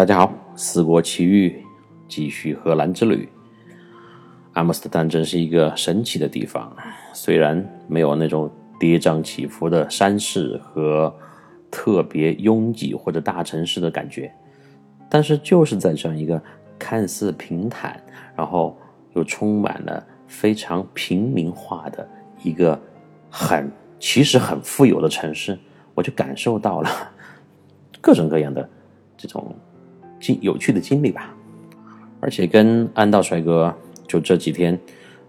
大家好，四国奇遇，继续荷兰之旅。阿姆斯特丹真是一个神奇的地方，虽然没有那种跌宕起伏的山势和特别拥挤或者大城市的感觉，但是就是在这样一个看似平坦，然后又充满了非常平民化的一个很其实很富有的城市，我就感受到了各种各样的这种经有趣的经历吧。而且跟安道帅哥就这几天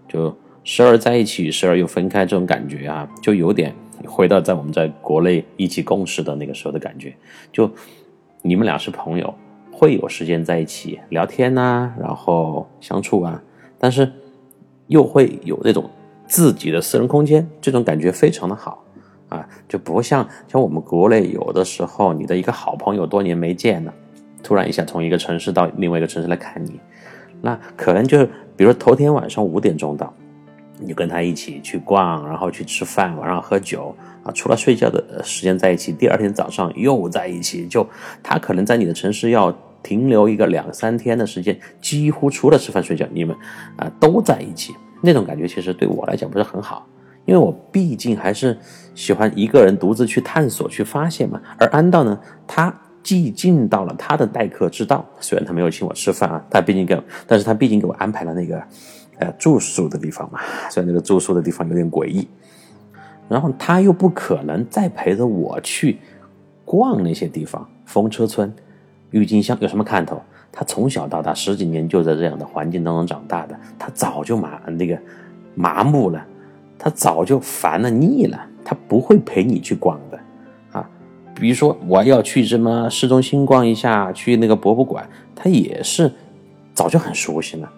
就时而在一起，时而又分开，这种感觉啊，就有点回到在我们在国内一起共事的那个时候的感觉。就你们俩是朋友，会有时间在一起聊天呐、然后相处啊，但是又会有那种自己的私人空间，这种感觉非常的好啊，就不像像我们国内有的时候，你的一个好朋友多年没见了，突然一下从一个城市到另外一个城市来看你，那可能就是比如说头天晚上五点钟到，你就跟他一起去逛，然后去吃饭，晚上喝酒啊，除了睡觉的时间在一起，第二天早上又在一起，就他可能在你的城市要停留一个两三天的时间，几乎除了吃饭睡觉，你们啊都在一起，那种感觉其实对我来讲不是很好，因为我毕竟还是喜欢一个人独自去探索、去发现嘛。而安道呢，他既尽到了他的待客之道，虽然他没有请我吃饭啊，他毕竟给，但是他毕竟给我安排了那个呃住宿的地方嘛，虽然那个住宿的地方有点诡异，然后他又不可能再陪着我去逛那些地方，风车村、郁金香有什么看头？他从小到大十几年就在这样的环境当中长大的，他早就麻那个麻木了，他早就烦了腻了，他不会陪你去逛的。比如说我要去什么市中心逛一下，去那个博物馆，他也是早就很熟悉了。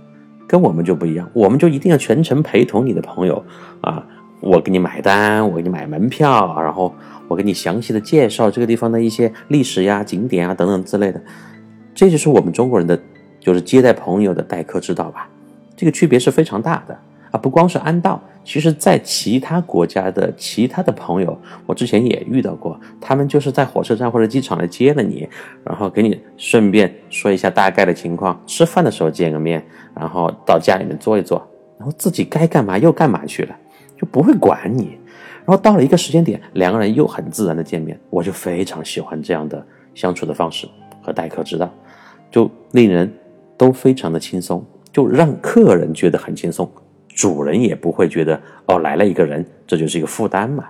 跟我们就不一样，我们就一定要全程陪同你的朋友啊，我给你买单，我给你买门票，然后我给你详细的介绍这个地方的一些历史呀、景点啊等等之类的。这就是我们中国人的，就是接待朋友的待客之道吧。这个区别是非常大的啊！不光是安道，其实在其他国家的其他的朋友，我之前也遇到过，他们就是在火车站或者机场来接了你，然后给你顺便说一下大概的情况，吃饭的时候见个面，然后到家里面坐一坐，然后自己该干嘛又干嘛去了，就不会管你。然后到了一个时间点，两个人又很自然的见面，我就非常喜欢这样的相处的方式和待客之道。就令人都非常的轻松，就让客人觉得很轻松，主人也不会觉得哦来了一个人，这就是一个负担嘛。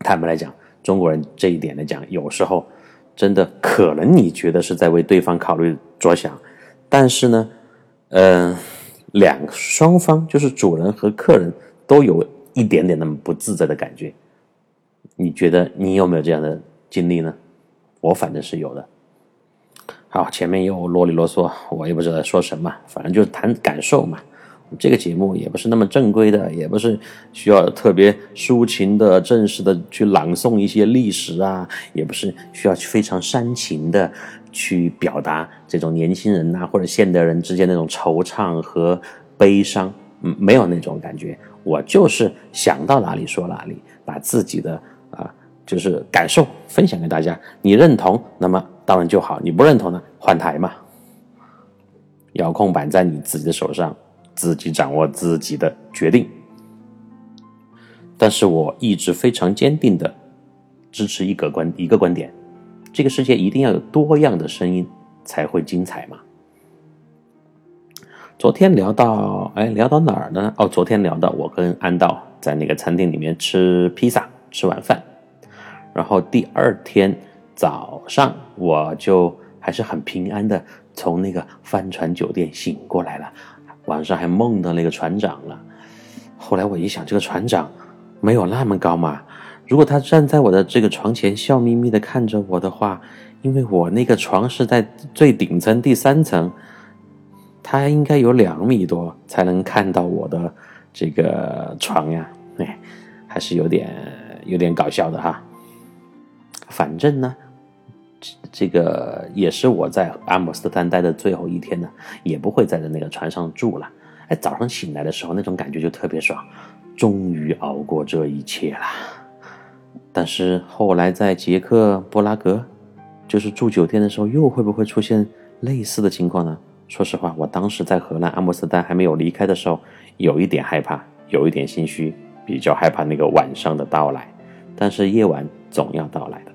坦白来讲，中国人这一点来讲，有时候真的可能你觉得是在为对方考虑着想，但是呢，嗯、两双方就是主人和客人都有一点点那么不自在的感觉。你觉得你有没有这样的经历呢？我反正是有的。好，前面又啰里啰嗦，我也不知道说什么，反正就是谈感受嘛。这个节目也不是那么正规的，也不是需要特别抒情的、正式的去朗诵一些历史啊，也不是需要非常煽情的去表达这种年轻人呐、或者现代人之间那种惆怅和悲伤。嗯，没有那种感觉，我就是想到哪里说哪里，把自己的啊，就是感受分享给大家。你认同，那么当然就好；你不认同呢，换台嘛。遥控板在你自己的手上，自己掌握自己的决定。但是我一直非常坚定的支持一个观一个观点：这个世界一定要有多样的声音才会精彩嘛。昨天聊到，哎，聊到哪儿呢？哦，昨天聊到我跟安道在那个餐厅里面吃披萨，吃晚饭。然后第二天早上，我就还是很平安的从那个帆船酒店醒过来了，晚上还梦到那个船长了。后来我一想，这个船长没有那么高嘛，如果他站在我的这个床前，笑眯眯的看着我的话，因为我那个床是在最顶层第三层，他应该有两米多才能看到我的这个床呀，哎，还是有点有点搞笑的哈。反正呢，这个也是我在阿姆斯特丹待的最后一天呢，也不会在那个船上住了。哎，早上醒来的时候，那种感觉就特别爽，终于熬过这一切了。但是后来在捷克布拉格，就是住酒店的时候，又会不会出现类似的情况呢？说实话，我当时在荷兰阿姆斯特丹还没有离开的时候，有一点害怕，有一点心虚，比较害怕那个晚上的到来。但是夜晚总要到来的，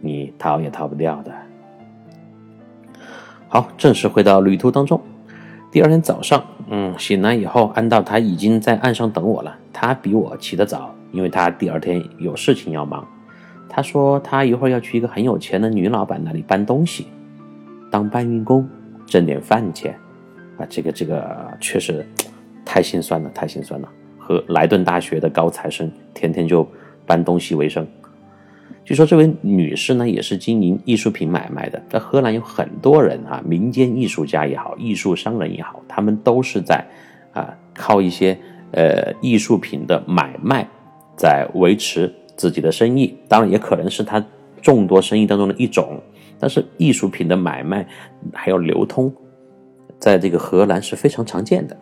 你逃也逃不掉的。好，正式回到旅途当中。第二天早上，嗯，醒来以后，安道他已经在岸上等我了。他比我起得早，因为他第二天有事情要忙。他说他一会儿要去一个很有钱的女老板那里搬东西，当搬运工，挣点饭钱。啊，这个这个确实太心酸了，太心酸了。和莱顿大学的高材生，天天就搬东西为生。据说这位女士呢，也是经营艺术品买卖的。在荷兰有很多人啊，民间艺术家也好，艺术商人也好，他们都是在啊靠一些呃艺术品的买卖在维持自己的生意。当然，也可能是他众多生意当中的一种。但是，艺术品的买卖还有流通，在这个荷兰是非常常见的。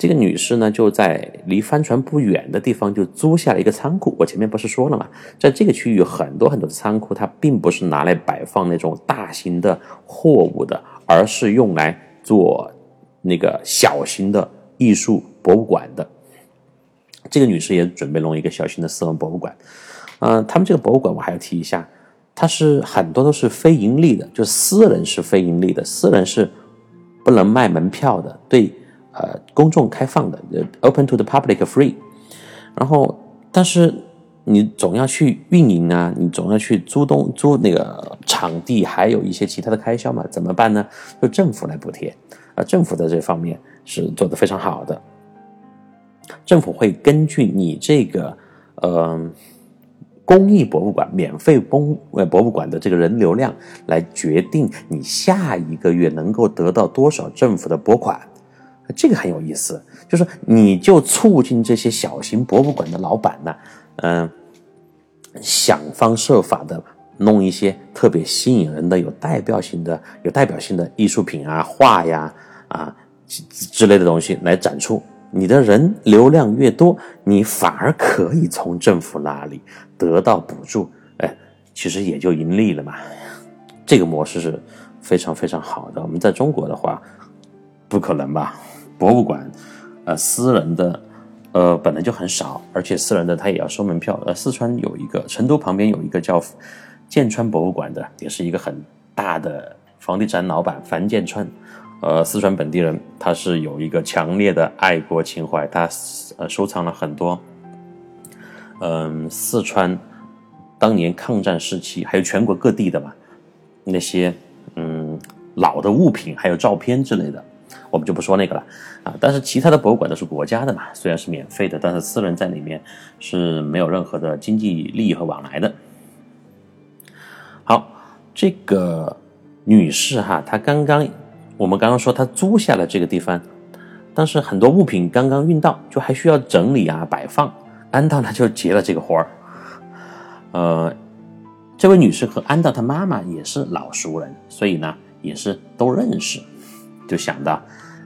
这个女士呢，就在离帆船不远的地方就租下了一个仓库。我前面不是说了吗？在这个区域有很多很多的仓库，它并不是拿来摆放那种大型的货物的，而是用来做那个小型的艺术博物馆的。这个女士也准备弄一个小型的私人博物馆。嗯，他们这个博物馆我还要提一下，它是很多都是非盈利的，就私人是非盈利的，私人是不能卖门票的，对。呃，公众开放的呃，open to the public free。然后，但是你总要去运营啊，你总要去租东租那个场地，还有一些其他的开销嘛，怎么办呢？就政府来补贴啊，政府在这方面是做的非常好的。政府会根据你这个呃公益博物馆、免费公呃博物馆的这个人流量来决定你下一个月能够得到多少政府的拨款。这个很有意思，就是你就促进这些小型博物馆的老板呢，嗯，想方设法的弄一些特别吸引人的、有代表性的、有代表性的艺术品啊、画呀啊之类的东西来展出。你的人流量越多，你反而可以从政府那里得到补助，哎，其实也就盈利了嘛。这个模式是非常非常好的。我们在中国的话，不可能吧？博物馆，呃，私人的，呃，本来就很少，而且私人的他也要收门票。呃，四川有一个，成都旁边有一个叫建川博物馆的，也是一个很大的房地产老板樊建川，呃，四川本地人，他是有一个强烈的爱国情怀，他呃收藏了很多，嗯，四川当年抗战时期还有全国各地的嘛那些嗯老的物品，还有照片之类的。我们就不说那个了啊，但是其他的博物馆都是国家的嘛，虽然是免费的，但是私人在里面是没有任何的经济利益和往来的。好，这个女士哈，她刚刚我们刚刚说她租下了这个地方，但是很多物品刚刚运到，就还需要整理啊摆放，安道呢就接了这个活儿。呃，这位女士和安道她妈妈也是老熟人，所以呢也是都认识。就想到，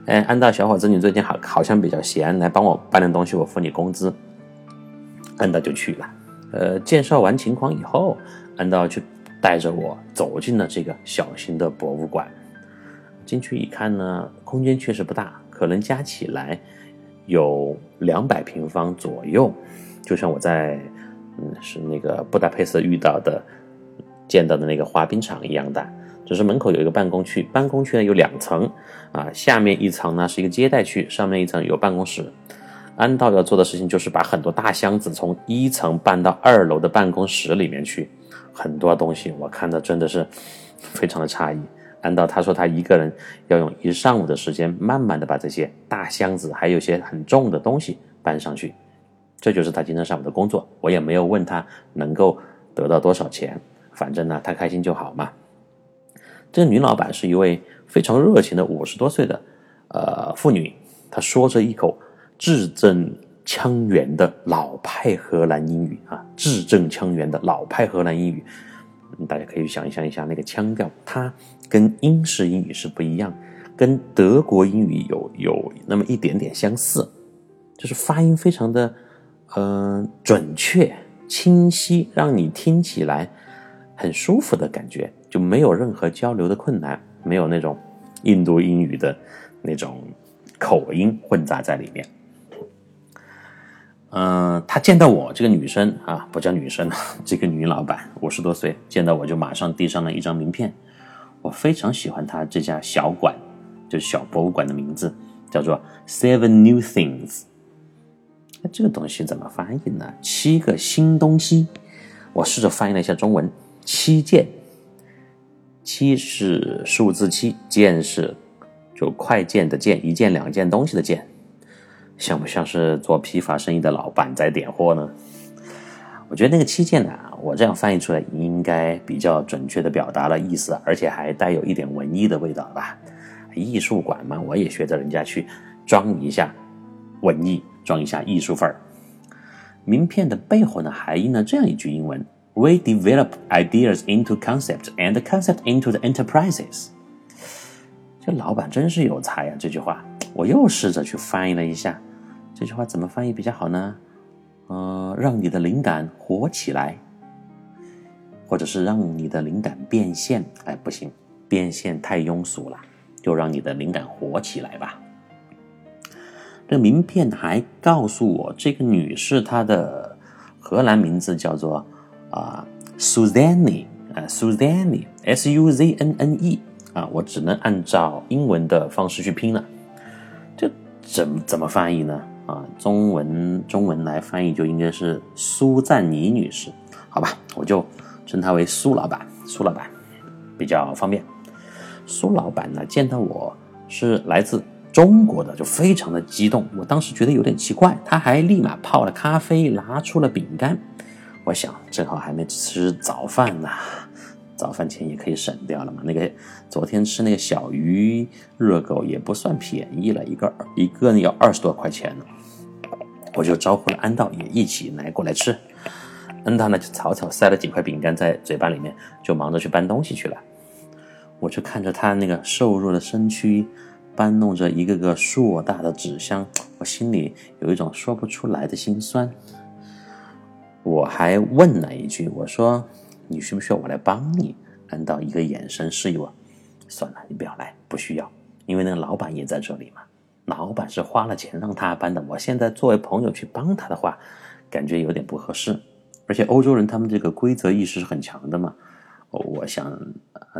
哎，安道小伙子，你最近好好像比较闲，来帮我搬点东西，我付你工资。安道就去了。呃，介绍完情况以后，安道就带着我走进了这个小型的博物馆。进去一看呢，空间确实不大，可能加起来有两百平方左右，就像我在嗯是那个布达佩斯遇到的见到的那个滑冰场一样大。只是门口有一个办公区，办公区呢有两层，啊，下面一层呢是一个接待区，上面一层有办公室。安道要做的事情就是把很多大箱子从一层搬到二楼的办公室里面去，很多东西我看的真的是非常的诧异。安道他说他一个人要用一上午的时间，慢慢的把这些大箱子还有些很重的东西搬上去，这就是他今天上午的工作。我也没有问他能够得到多少钱，反正呢，他开心就好嘛。这个女老板是一位非常热情的五十多岁的呃妇女，她说着一口字正腔圆的老派荷兰英语啊，字正腔圆的老派荷兰英语，大家可以想象一下那个腔调，它跟英式英语是不一样，跟德国英语有有那么一点点相似，就是发音非常的嗯准确清晰，让你听起来很舒服的感觉。就没有任何交流的困难，没有那种印度英语的那种口音混杂在里面。嗯，他见到我这个女生啊，不叫女生，这个女老板五十多岁，见到我就马上递上了一张名片。我非常喜欢她这家小馆，就是小博物馆的名字，叫做 Seven New Things。那这个东西怎么翻译呢？七个新东西。我试着翻译了一下中文，七件。七是数字七，件是就快件的件，一件两件东西的件，像不像是做批发生意的老板在点货呢？我觉得那个七件呢，我这样翻译出来应该比较准确的表达了意思，而且还带有一点文艺的味道吧。艺术馆嘛，我也学着人家去装一下文艺，装一下艺术范儿。名片的背后呢，还印了这样一句英文。We develop ideas into concept and concept into the enterprises。这老板真是有才呀！这句话我又试着去翻译了一下，这句话怎么翻译比较好呢？呃，让你的灵感活起来，或者是让你的灵感变现。哎，不行，变现太庸俗了，就让你的灵感活起来吧。这名片还告诉我，这个女士她的荷兰名字叫做。啊，Suzanne，啊，Suzanne，S U Z N N E，啊，我只能按照英文的方式去拼了。这怎怎么翻译呢？啊，中文中文来翻译就应该是苏赞妮女士，好吧，我就称她为苏老板，苏老板比较方便。苏老板呢，见到我是来自中国的，就非常的激动。我当时觉得有点奇怪，他还立马泡了咖啡，拿出了饼干。我想，正好还没吃早饭呢，早饭钱也可以省掉了嘛。那个昨天吃那个小鱼热狗也不算便宜了，一个一个要二十多块钱呢。我就招呼了安道也一起来过来吃。安道呢就草草塞了几块饼干在嘴巴里面，就忙着去搬东西去了。我就看着他那个瘦弱的身躯搬弄着一个个硕大的纸箱，我心里有一种说不出来的心酸。我还问了一句：“我说，你需不需要我来帮你？”难道一个眼神示意我：“算了，你不要来，不需要，因为那个老板也在这里嘛。老板是花了钱让他搬的，我现在作为朋友去帮他的话，感觉有点不合适。而且欧洲人他们这个规则意识是很强的嘛。我想，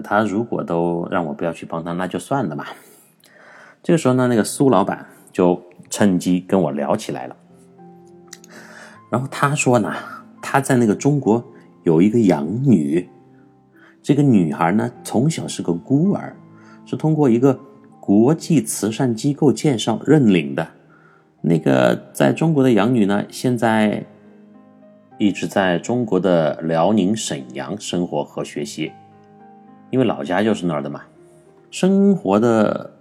他如果都让我不要去帮他，那就算了嘛。这个时候呢，那个苏老板就趁机跟我聊起来了。然后他说呢。他在那个中国有一个养女，这个女孩呢从小是个孤儿，是通过一个国际慈善机构介绍认领的。那个在中国的养女呢，现在一直在中国的辽宁沈阳生活和学习，因为老家就是那儿的嘛。生活的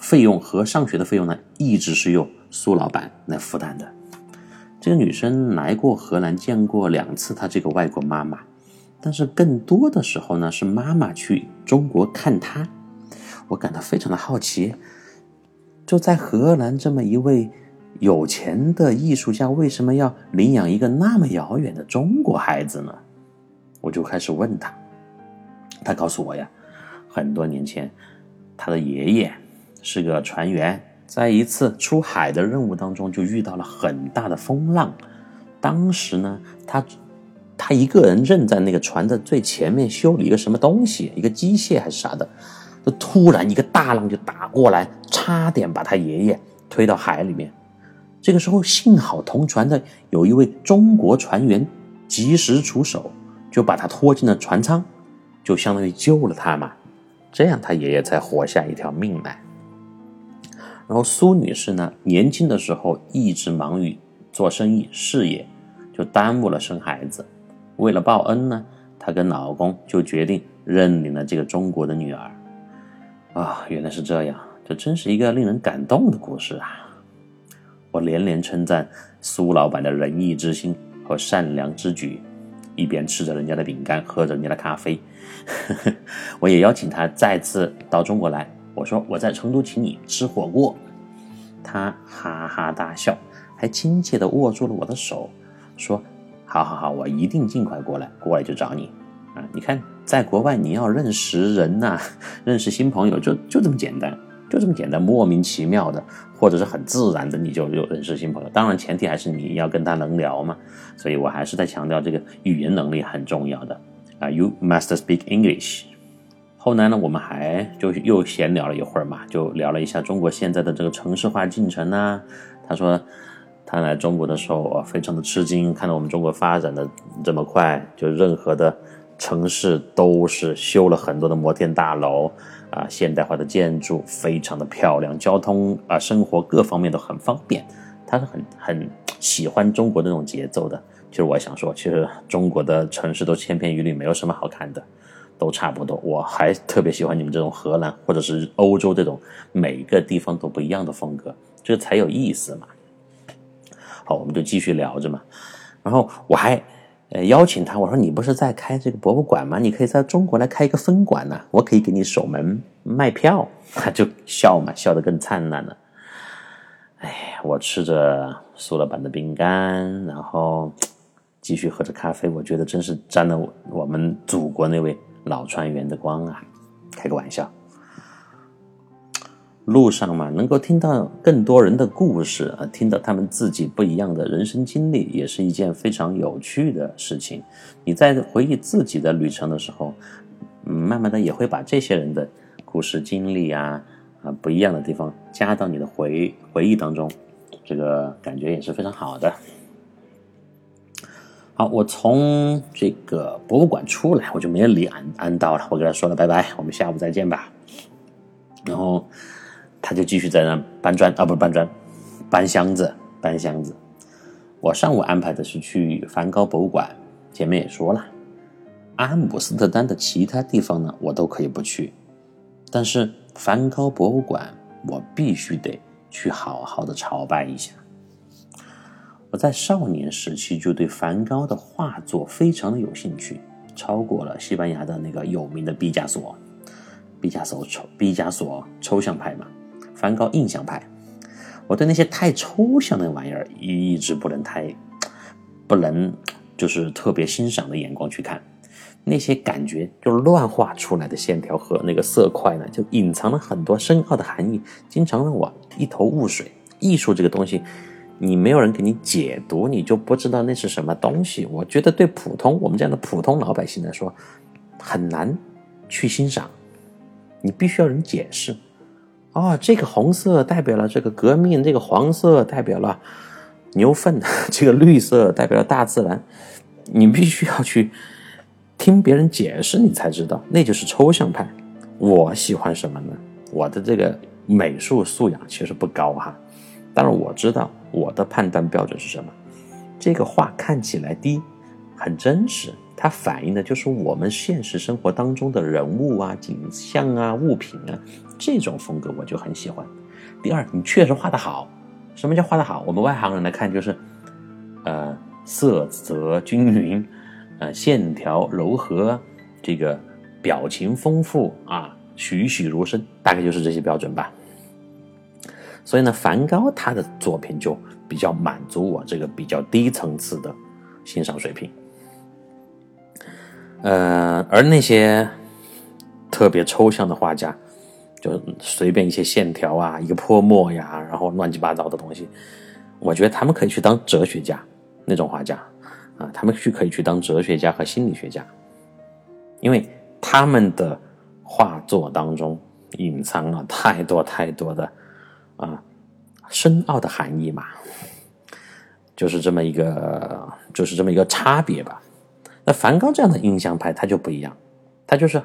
费用和上学的费用呢，一直是由苏老板来负担的。这个女生来过荷兰，见过两次她这个外国妈妈，但是更多的时候呢，是妈妈去中国看她。我感到非常的好奇，就在荷兰这么一位有钱的艺术家，为什么要领养一个那么遥远的中国孩子呢？我就开始问他，他告诉我呀，很多年前，他的爷爷是个船员。在一次出海的任务当中，就遇到了很大的风浪。当时呢，他他一个人正在那个船的最前面修理一个什么东西，一个机械还是啥的。就突然一个大浪就打过来，差点把他爷爷推到海里面。这个时候幸好同船的有一位中国船员及时出手，就把他拖进了船舱，就相当于救了他嘛。这样他爷爷才活下一条命来。然后苏女士呢，年轻的时候一直忙于做生意事业，就耽误了生孩子。为了报恩呢，她跟老公就决定认领了这个中国的女儿。啊，原来是这样，这真是一个令人感动的故事啊！我连连称赞苏老板的仁义之心和善良之举，一边吃着人家的饼干，喝着人家的咖啡。我也邀请他再次到中国来。我说我在成都请你吃火锅，他哈哈大笑，还亲切地握住了我的手，说：“好好好，我一定尽快过来，过来就找你。啊，你看，在国外你要认识人呐，认识新朋友就就这么简单，就这么简单，莫名其妙的，或者是很自然的，你就有认识新朋友。当然前提还是你要跟他能聊嘛。所以我还是在强调这个语言能力很重要的啊，You must speak English。”后来呢，我们还就又闲聊了一会儿嘛，就聊了一下中国现在的这个城市化进程啊。他说他来中国的时候非常的吃惊，看到我们中国发展的这么快，就任何的城市都是修了很多的摩天大楼啊，现代化的建筑非常的漂亮，交通啊生活各方面都很方便。他是很很喜欢中国那种节奏的。其实我想说，其实中国的城市都千篇一律，没有什么好看的。都差不多，我还特别喜欢你们这种荷兰或者是欧洲这种每个地方都不一样的风格，这才有意思嘛。好，我们就继续聊着嘛。然后我还呃邀请他，我说你不是在开这个博物馆吗？你可以在中国来开一个分馆呢，我可以给你守门卖票。他就笑嘛，笑得更灿烂了。哎，我吃着苏老板的饼干，然后继续喝着咖啡，我觉得真是沾了我们祖国那位。老船员的光啊，开个玩笑。路上嘛，能够听到更多人的故事啊，听到他们自己不一样的人生经历，也是一件非常有趣的事情。你在回忆自己的旅程的时候，嗯，慢慢的也会把这些人的故事经历啊啊不一样的地方加到你的回回忆当中，这个感觉也是非常好的。好，我从这个博物馆出来，我就没有理安安道了。我跟他说了拜拜，我们下午再见吧。然后他就继续在那搬砖啊，不是搬砖，搬箱子，搬箱子。我上午安排的是去梵高博物馆，前面也说了，阿姆斯特丹的其他地方呢，我都可以不去，但是梵高博物馆我必须得去好好的朝拜一下。我在少年时期就对梵高的画作非常的有兴趣，超过了西班牙的那个有名的毕加索。毕加索抽毕加索抽象派嘛，梵高印象派。我对那些太抽象的玩意儿一直不能太不能就是特别欣赏的眼光去看，那些感觉就乱画出来的线条和那个色块呢，就隐藏了很多深奥的含义，经常让我一头雾水。艺术这个东西。你没有人给你解读，你就不知道那是什么东西。我觉得对普通我们这样的普通老百姓来说，很难去欣赏。你必须要人解释。哦，这个红色代表了这个革命，这个黄色代表了牛粪，这个绿色代表了大自然。你必须要去听别人解释，你才知道，那就是抽象派。我喜欢什么呢？我的这个美术素养其实不高哈。但是我知道我的判断标准是什么。这个画看起来第一很真实，它反映的就是我们现实生活当中的人物啊、景象啊、物品啊，这种风格我就很喜欢。第二，你确实画得好。什么叫画得好？我们外行人来看就是，呃，色泽均匀，呃，线条柔和，这个表情丰富啊，栩栩如生，大概就是这些标准吧。所以呢，梵高他的作品就比较满足我这个比较低层次的欣赏水平。呃，而那些特别抽象的画家，就随便一些线条啊，一个泼墨呀，然后乱七八糟的东西，我觉得他们可以去当哲学家那种画家啊，他们去可以去当哲学家和心理学家，因为他们的画作当中隐藏了太多太多的。啊，深奥的含义嘛，就是这么一个，就是这么一个差别吧。那梵高这样的印象派，他就不一样，他就是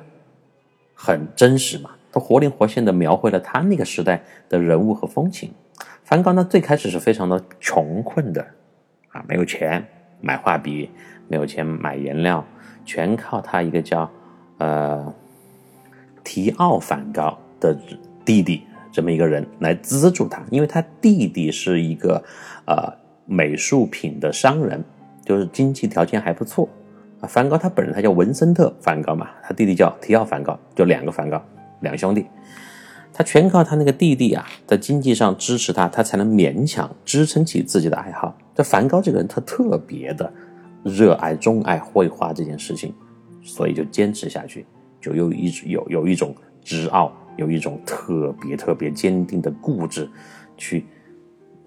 很真实嘛，他活灵活现的描绘了他那个时代的人物和风情。梵高呢，最开始是非常的穷困的啊，没有钱买画笔，没有钱买颜料，全靠他一个叫呃提奥梵高的弟弟这么一个人来资助他，因为他弟弟是一个呃美术品的商人，就是经济条件还不错啊。梵高他本人他叫文森特·梵高嘛，他弟弟叫提奥·梵高，就两个梵高，两兄弟。他全靠他那个弟弟啊，在经济上支持他，他才能勉强支撑起自己的爱好。这梵高这个人，他特别的热爱、钟爱绘画这件事情，所以就坚持下去，就有一有有一种执拗，有一种特别特别坚定的固执，去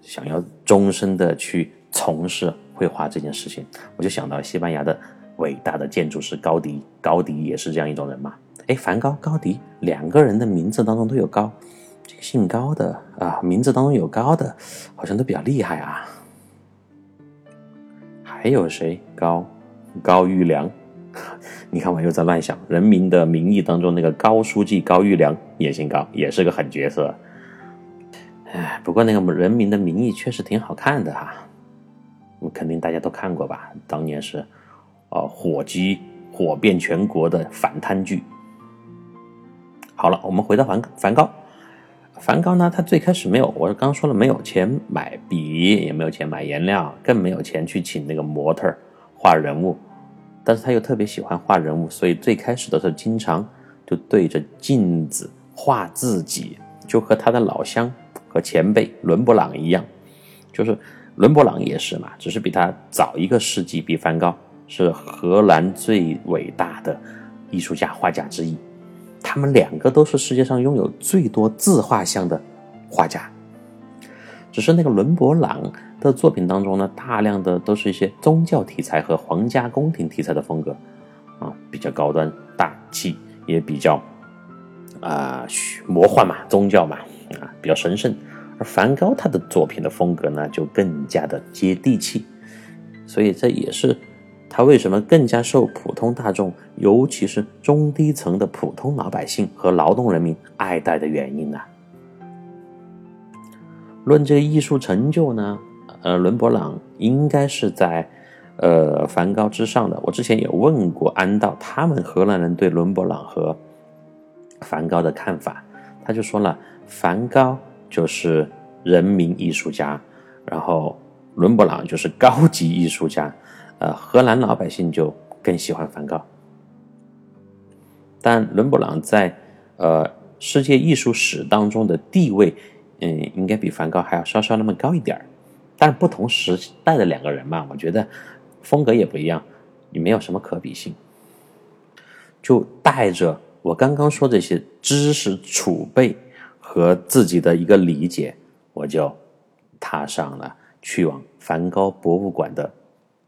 想要终身的去从事绘画这件事情。我就想到西班牙的伟大的建筑师高迪，高迪也是这样一种人嘛。哎，梵高、高迪两个人的名字当中都有高，这个姓高的啊，名字当中有高的，好像都比较厉害啊。还有谁？高高玉良，你看我又在乱想。《人民的名义》当中那个高书记高玉良也姓高，也是个狠角色。哎，不过那个《人民的名义》确实挺好看的哈，肯定大家都看过吧？当年是哦火鸡火遍全国的反贪剧。好了，我们回到梵梵高。梵高呢，他最开始没有，我刚说了，没有钱买笔，也没有钱买颜料，更没有钱去请那个模特画人物。但是他又特别喜欢画人物，所以最开始的时候，经常就对着镜子画自己，就和他的老乡和前辈伦勃朗一样。就是伦勃朗也是嘛，只是比他早一个世纪，比梵高是荷兰最伟大的艺术家画家之一。他们两个都是世界上拥有最多自画像的画家，只是那个伦勃朗的作品当中呢，大量的都是一些宗教题材和皇家宫廷题材的风格，啊，比较高端大气，也比较啊魔幻嘛，宗教嘛，啊，比较神圣。而梵高他的作品的风格呢，就更加的接地气，所以这也是。他为什么更加受普通大众，尤其是中低层的普通老百姓和劳动人民爱戴的原因呢？论这个艺术成就呢，呃，伦勃朗应该是在呃梵高之上的。我之前也问过安道，他们荷兰人对伦勃朗和梵高的看法，他就说了，梵高就是人民艺术家，然后伦勃朗就是高级艺术家。呃，荷兰老百姓就更喜欢梵高，但伦勃朗在呃世界艺术史当中的地位，嗯，应该比梵高还要稍稍那么高一点儿。但是不同时代的两个人嘛，我觉得风格也不一样，也没有什么可比性。就带着我刚刚说这些知识储备和自己的一个理解，我就踏上了去往梵高博物馆的。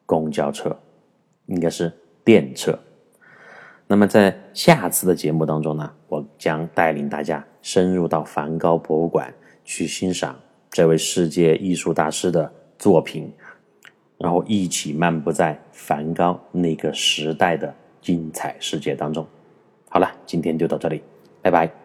公交车，应该是电车。那么在下次的节目当中呢，我将带领大家深入到梵高博物馆去欣赏这位世界艺术大师的作品，然后一起漫步在梵高那个时代的精彩世界当中。好了，今天就到这里，拜拜。